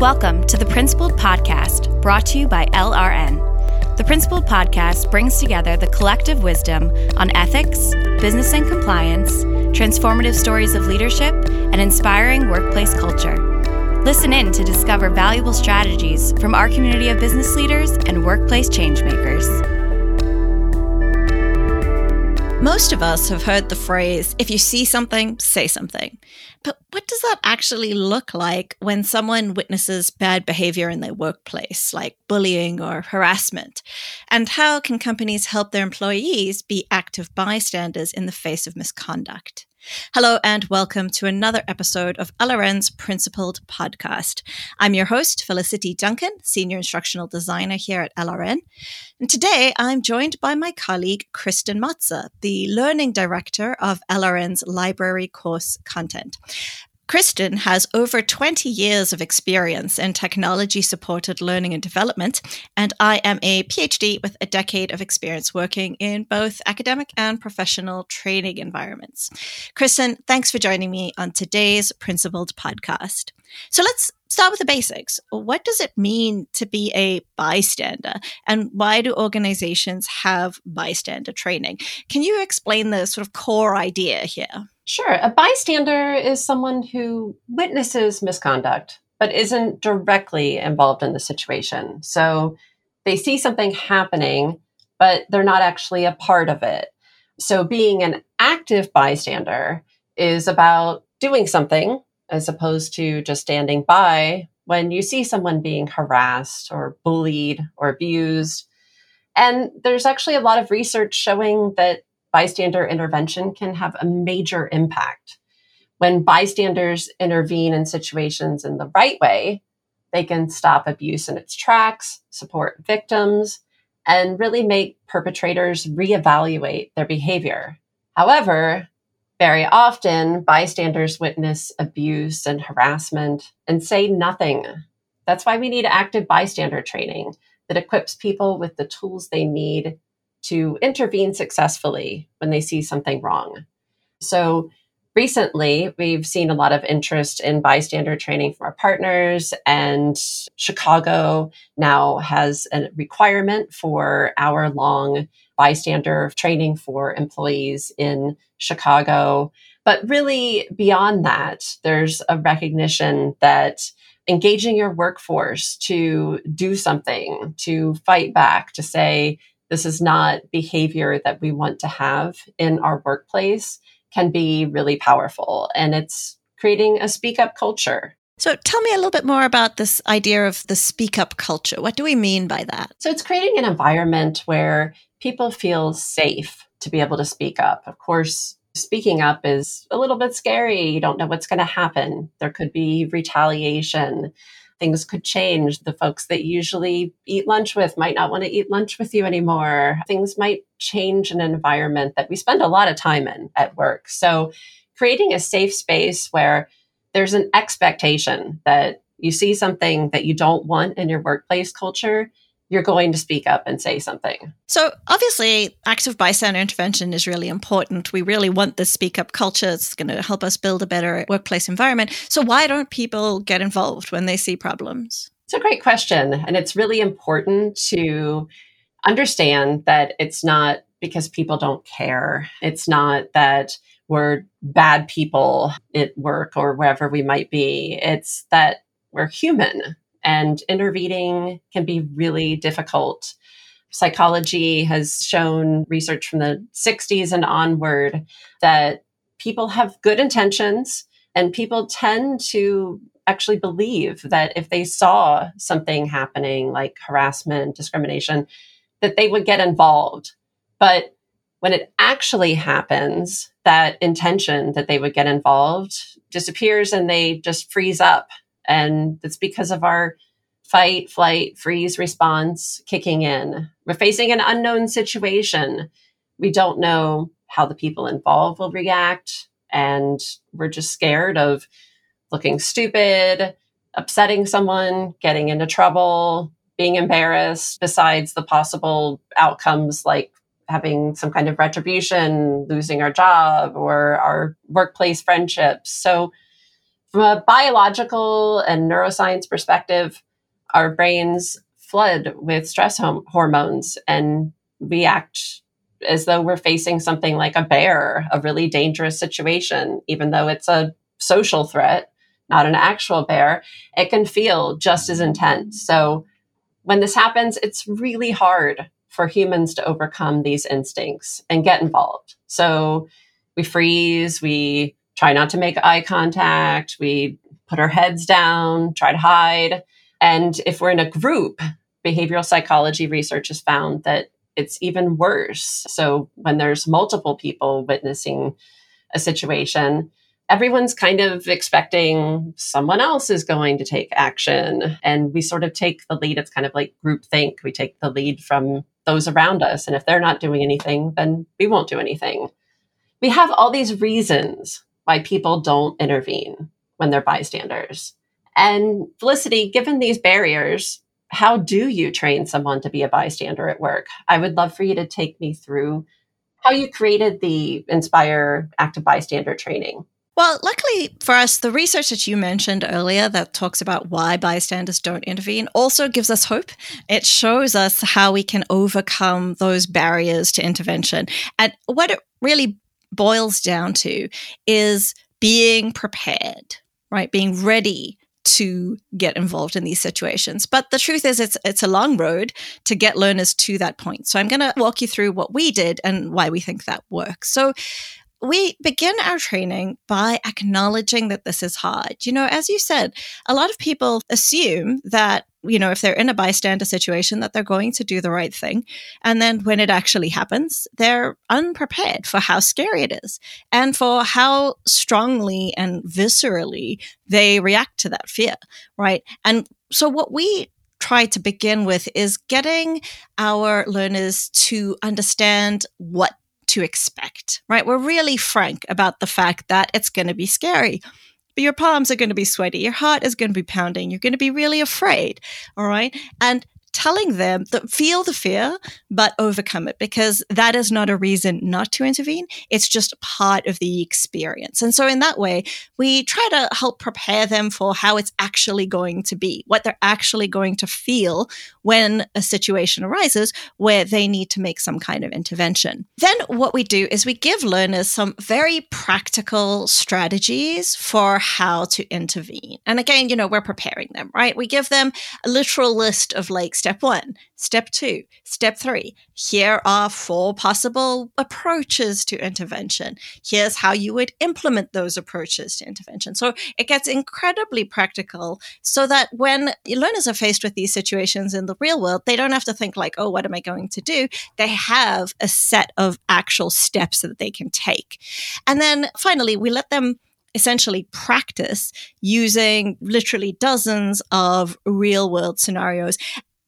Welcome to the Principled Podcast, brought to you by LRN. The Principled Podcast brings together the collective wisdom on ethics, business and compliance, transformative stories of leadership, and inspiring workplace culture. Listen in to discover valuable strategies from our community of business leaders and workplace changemakers. Most of us have heard the phrase, if you see something, say something. But what does that actually look like when someone witnesses bad behavior in their workplace, like bullying or harassment? And how can companies help their employees be active bystanders in the face of misconduct? Hello and welcome to another episode of LRN's Principled Podcast. I'm your host, Felicity Duncan, Senior Instructional Designer here at LRN. And today I'm joined by my colleague, Kristen Matza, the Learning Director of LRN's Library Course Content. Kristen has over 20 years of experience in technology supported learning and development, and I am a PhD with a decade of experience working in both academic and professional training environments. Kristen, thanks for joining me on today's Principled podcast. So let's start with the basics. What does it mean to be a bystander, and why do organizations have bystander training? Can you explain the sort of core idea here? Sure. A bystander is someone who witnesses misconduct, but isn't directly involved in the situation. So they see something happening, but they're not actually a part of it. So being an active bystander is about doing something as opposed to just standing by when you see someone being harassed or bullied or abused. And there's actually a lot of research showing that bystander intervention can have a major impact. When bystanders intervene in situations in the right way, they can stop abuse in its tracks, support victims, and really make perpetrators reevaluate their behavior. However, very often bystanders witness abuse and harassment and say nothing. That's why we need active bystander training that equips people with the tools they need to intervene successfully when they see something wrong. So, recently, we've seen a lot of interest in bystander training from our partners, and Chicago now has a requirement for hour long bystander training for employees in Chicago. But really, beyond that, there's a recognition that engaging your workforce to do something, to fight back, to say, this is not behavior that we want to have in our workplace can be really powerful. And it's creating a speak up culture. So tell me a little bit more about this idea of the speak up culture. What do we mean by that? So it's creating an environment where people feel safe to be able to speak up. Of course, speaking up is a little bit scary. You don't know what's going to happen. There could be retaliation things could change. The folks that usually eat lunch with might not want to eat lunch with you anymore. Things might change an environment that we spend a lot of time in at work. So, creating a safe space where there's an expectation that you see something that you don't want in your workplace culture you're going to speak up and say something. So, obviously, active bystander intervention is really important. We really want this speak up culture. It's going to help us build a better workplace environment. So, why don't people get involved when they see problems? It's a great question. And it's really important to understand that it's not because people don't care. It's not that we're bad people at work or wherever we might be. It's that we're human and intervening can be really difficult. Psychology has shown research from the 60s and onward that people have good intentions and people tend to actually believe that if they saw something happening like harassment, discrimination, that they would get involved. But when it actually happens, that intention that they would get involved disappears and they just freeze up and it's because of our fight, flight, freeze response kicking in. We're facing an unknown situation. We don't know how the people involved will react. And we're just scared of looking stupid, upsetting someone, getting into trouble, being embarrassed, besides the possible outcomes like having some kind of retribution, losing our job, or our workplace friendships. So, From a biological and neuroscience perspective, our brains flood with stress hom- hormones and we act as though we're facing something like a bear, a really dangerous situation, even though it's a social threat, not an actual bear, it can feel just as intense. So when this happens, it's really hard for humans to overcome these instincts and get involved. So we freeze, we try not to make eye contact, we put our heads down, try to hide. And if we're in a group, behavioral psychology research has found that it's even worse. So when there's multiple people witnessing a situation, everyone's kind of expecting someone else is going to take action. And we sort of take the lead. It's kind of like group think. We take the lead from those around us. And if they're not doing anything, then we won't do anything. We have all these reasons why people don't intervene when they're bystanders. And Felicity, given these barriers, how do you train someone to be a bystander at work? I would love for you to take me through how you created the Inspire Active Bystander training. Well, luckily for us, the research that you mentioned earlier that talks about why bystanders don't intervene also gives us hope. It shows us how we can overcome those barriers to intervention. And what it really boils down to is being prepared, right? Being ready to get involved in these situations. But the truth is it's it's a long road to get learners to that point. So I'm going to walk you through what we did and why we think that works. So we begin our training by acknowledging that this is hard. You know, as you said, a lot of people assume that, you know, if they're in a bystander situation, that they're going to do the right thing. And then when it actually happens, they're unprepared for how scary it is and for how strongly and viscerally they react to that fear, right? And so what we try to begin with is getting our learners to understand what to expect, right? We're really frank about the fact that it's going to be scary. But your palms are going to be sweaty. Your heart is going to be pounding. You're going to be really afraid. All right. And telling them that feel the fear, but overcome it because that is not a reason not to intervene. It's just part of the experience. And so, in that way, we try to help prepare them for how it's actually going to be, what they're actually going to feel when a situation arises where they need to make some kind of intervention. Then, what we do is we give learners some very practical strategies for how to intervene. And again, you know, we're preparing them, right? We give them a literal list of like Step one, step two, step three. Here are four possible approaches to intervention. Here's how you would implement those approaches to intervention. So it gets incredibly practical so that when learners are faced with these situations in the real world, they don't have to think like, oh, what am I going to do? They have a set of actual steps that they can take. And then finally, we let them essentially practice using literally dozens of real world scenarios.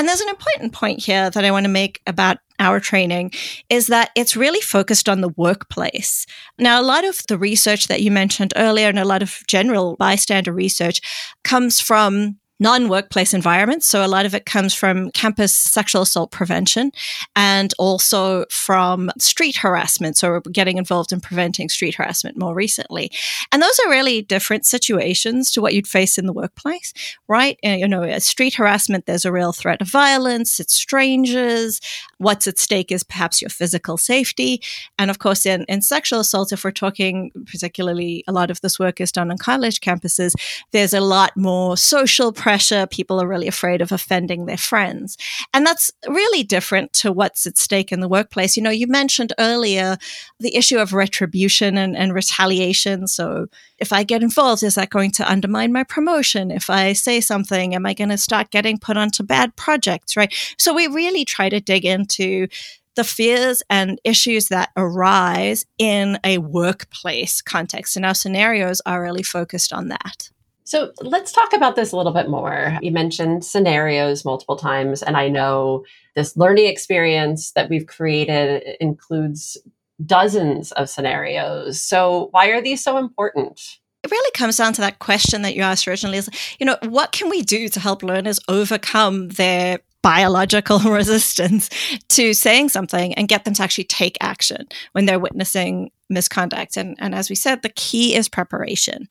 And there's an important point here that I want to make about our training is that it's really focused on the workplace. Now, a lot of the research that you mentioned earlier and a lot of general bystander research comes from non workplace environments. So a lot of it comes from campus sexual assault prevention and also from street harassment. So we're getting involved in preventing street harassment more recently. And those are really different situations to what you'd face in the workplace, right? Uh, you know, street harassment, there's a real threat of violence, it's strangers. What's at stake is perhaps your physical safety. And of course, in, in sexual assault, if we're talking particularly a lot of this work is done on college campuses, there's a lot more social pressure pressure. People are really afraid of offending their friends. And that's really different to what's at stake in the workplace. You know, you mentioned earlier the issue of retribution and, and retaliation. So if I get involved, is that going to undermine my promotion? If I say something, am I going to start getting put onto bad projects? Right. So we really try to dig into the fears and issues that arise in a workplace context. And our scenarios are really focused on that. So let's talk about this a little bit more. You mentioned scenarios multiple times, and I know this learning experience that we've created includes dozens of scenarios. So, why are these so important? It really comes down to that question that you asked originally is, you know, what can we do to help learners overcome their biological resistance to saying something and get them to actually take action when they're witnessing misconduct. And, and as we said, the key is preparation.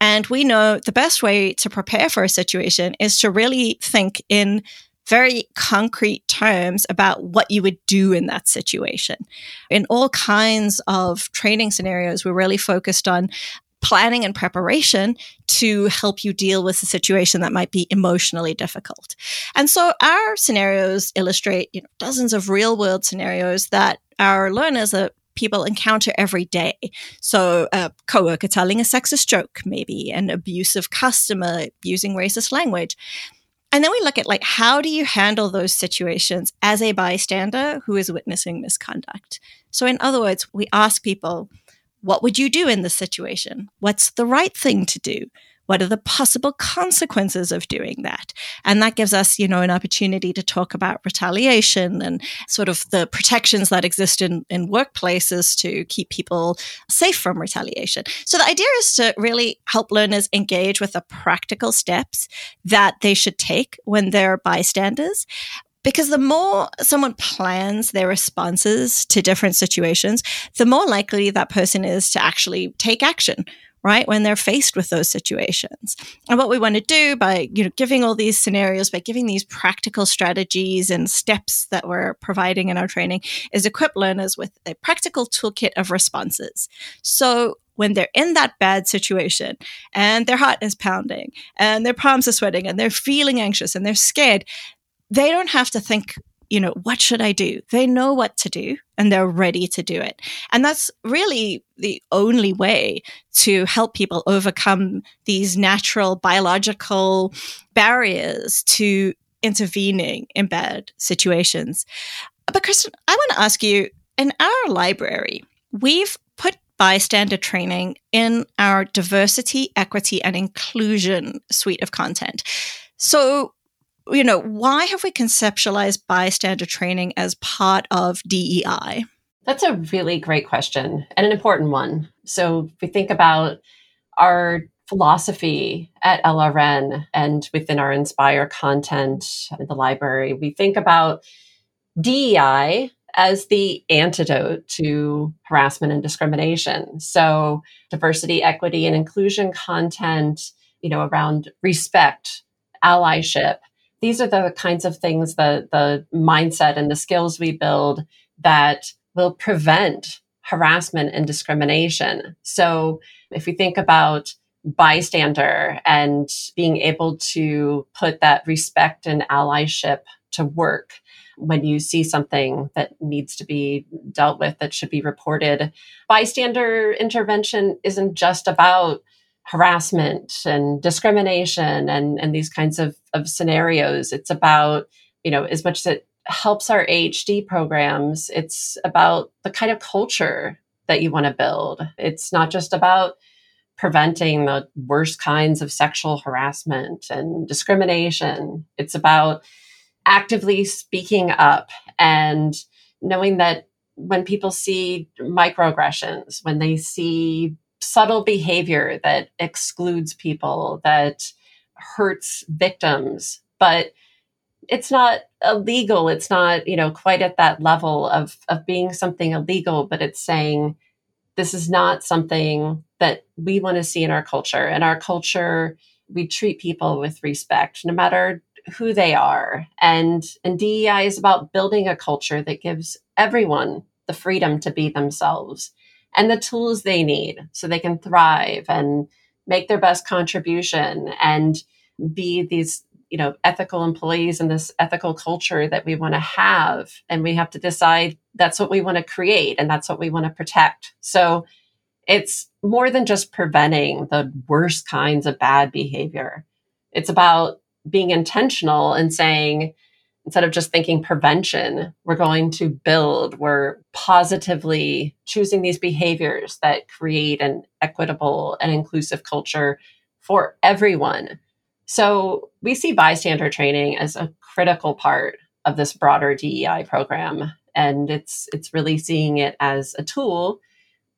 And we know the best way to prepare for a situation is to really think in very concrete terms about what you would do in that situation. In all kinds of training scenarios, we're really focused on planning and preparation to help you deal with a situation that might be emotionally difficult. And so our scenarios illustrate you know, dozens of real world scenarios that our learners are people encounter every day. So, a coworker telling a sexist joke, maybe an abusive customer using racist language. And then we look at like how do you handle those situations as a bystander who is witnessing misconduct? So in other words, we ask people, what would you do in this situation? What's the right thing to do? What are the possible consequences of doing that? And that gives us, you know, an opportunity to talk about retaliation and sort of the protections that exist in, in workplaces to keep people safe from retaliation. So the idea is to really help learners engage with the practical steps that they should take when they're bystanders because the more someone plans their responses to different situations, the more likely that person is to actually take action right when they're faced with those situations. And what we want to do by you know giving all these scenarios by giving these practical strategies and steps that we're providing in our training is equip learners with a practical toolkit of responses. So when they're in that bad situation and their heart is pounding and their palms are sweating and they're feeling anxious and they're scared they don't have to think you know, what should I do? They know what to do and they're ready to do it. And that's really the only way to help people overcome these natural biological barriers to intervening in bad situations. But Kristen, I want to ask you in our library, we've put bystander training in our diversity, equity, and inclusion suite of content. So, you know, why have we conceptualized bystander training as part of DEI? That's a really great question and an important one. So, if we think about our philosophy at LRN and within our Inspire content in the library, we think about DEI as the antidote to harassment and discrimination. So, diversity, equity, and inclusion content, you know, around respect, allyship, these are the kinds of things the the mindset and the skills we build that will prevent harassment and discrimination. So if we think about bystander and being able to put that respect and allyship to work when you see something that needs to be dealt with that should be reported. Bystander intervention isn't just about harassment and discrimination and, and these kinds of, of scenarios. It's about, you know, as much as it helps our AHD programs, it's about the kind of culture that you want to build. It's not just about preventing the worst kinds of sexual harassment and discrimination. It's about actively speaking up and knowing that when people see microaggressions, when they see subtle behavior that excludes people, that hurts victims, but it's not illegal. It's not, you know, quite at that level of, of being something illegal, but it's saying this is not something that we want to see in our culture. In our culture, we treat people with respect, no matter who they are. And, and DEI is about building a culture that gives everyone the freedom to be themselves and the tools they need so they can thrive and make their best contribution and be these you know ethical employees in this ethical culture that we want to have. And we have to decide that's what we want to create and that's what we want to protect. So it's more than just preventing the worst kinds of bad behavior. It's about being intentional and saying instead of just thinking prevention, we're going to build, we're positively choosing these behaviors that create an equitable and inclusive culture for everyone. So we see bystander training as a critical part of this broader DEI program. And it's it's really seeing it as a tool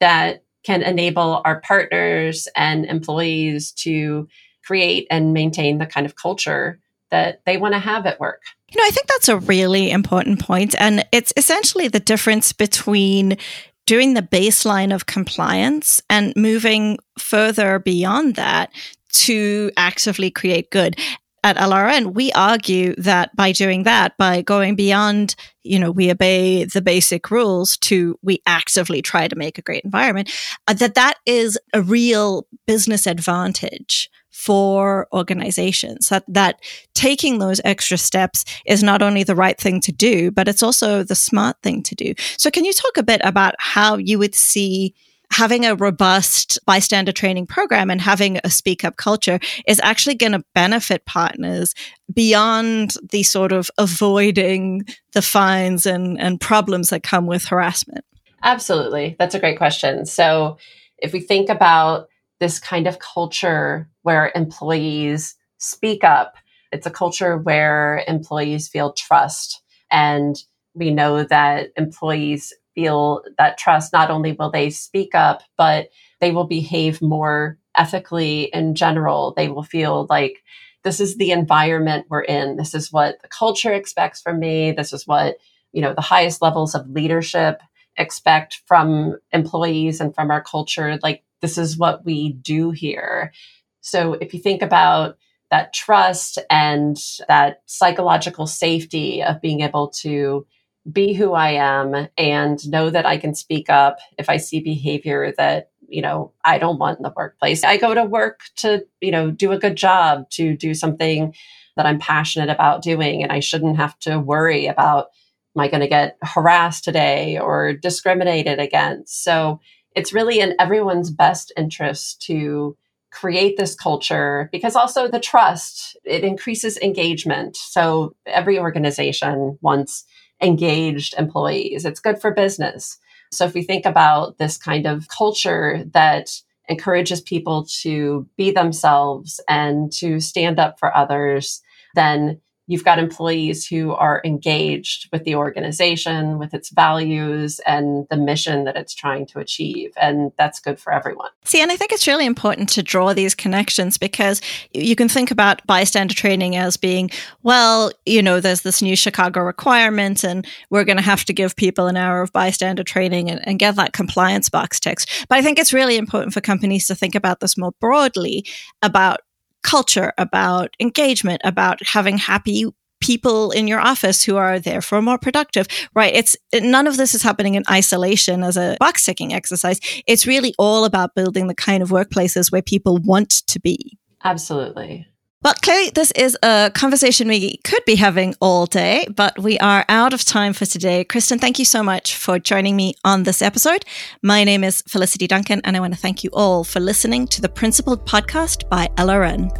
that can enable our partners and employees to create and maintain the kind of culture that they want to have at work. You know, I think that's a really important point, and it's essentially the difference between doing the baseline of compliance and moving further beyond that to actively create good. At LRN, we argue that by doing that, by going beyond, you know, we obey the basic rules to we actively try to make a great environment, uh, that that is a real business advantage for organizations that that taking those extra steps is not only the right thing to do but it's also the smart thing to do so can you talk a bit about how you would see having a robust bystander training program and having a speak up culture is actually going to benefit partners beyond the sort of avoiding the fines and, and problems that come with harassment? Absolutely. That's a great question. So, if we think about this kind of culture where employees speak up, it's a culture where employees feel trust. And we know that employees feel that trust, not only will they speak up, but they will behave more ethically in general. They will feel like this is the environment we're in. This is what the culture expects from me. This is what, you know, the highest levels of leadership expect from employees and from our culture. Like, this is what we do here. So if you think about that trust and that psychological safety of being able to be who I am and know that I can speak up if I see behavior that, you know, I don't want in the workplace. I go to work to, you know, do a good job, to do something that I'm passionate about doing. And I shouldn't have to worry about, am I going to get harassed today or discriminated against? So it's really in everyone's best interest to create this culture because also the trust, it increases engagement. So every organization wants engaged employees. It's good for business. So if we think about this kind of culture that encourages people to be themselves and to stand up for others, then you've got employees who are engaged with the organization, with its values and the mission that it's trying to achieve. And that's good for everyone. See, and I think it's really important to draw these connections because you can think about bystander training as being, well, you know, there's this new Chicago requirement and we're going to have to give people an hour of bystander training and, and get that compliance box ticked. But I think it's really important for companies to think about this more broadly about culture, about engagement, about having happy people in your office who are therefore more productive, right? It's none of this is happening in isolation as a box ticking exercise. It's really all about building the kind of workplaces where people want to be. Absolutely. Well, clearly, this is a conversation we could be having all day, but we are out of time for today. Kristen, thank you so much for joining me on this episode. My name is Felicity Duncan, and I want to thank you all for listening to the Principled Podcast by LRN.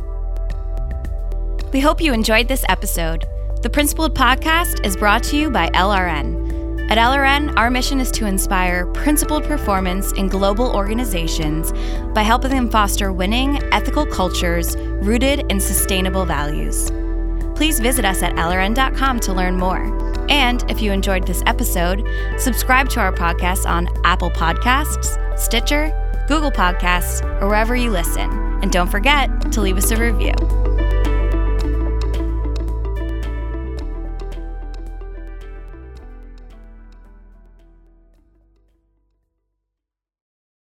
We hope you enjoyed this episode. The Principled Podcast is brought to you by LRN. At LRN, our mission is to inspire principled performance in global organizations by helping them foster winning, ethical cultures rooted in sustainable values. Please visit us at LRN.com to learn more. And if you enjoyed this episode, subscribe to our podcast on Apple Podcasts, Stitcher, Google Podcasts, or wherever you listen. And don't forget to leave us a review.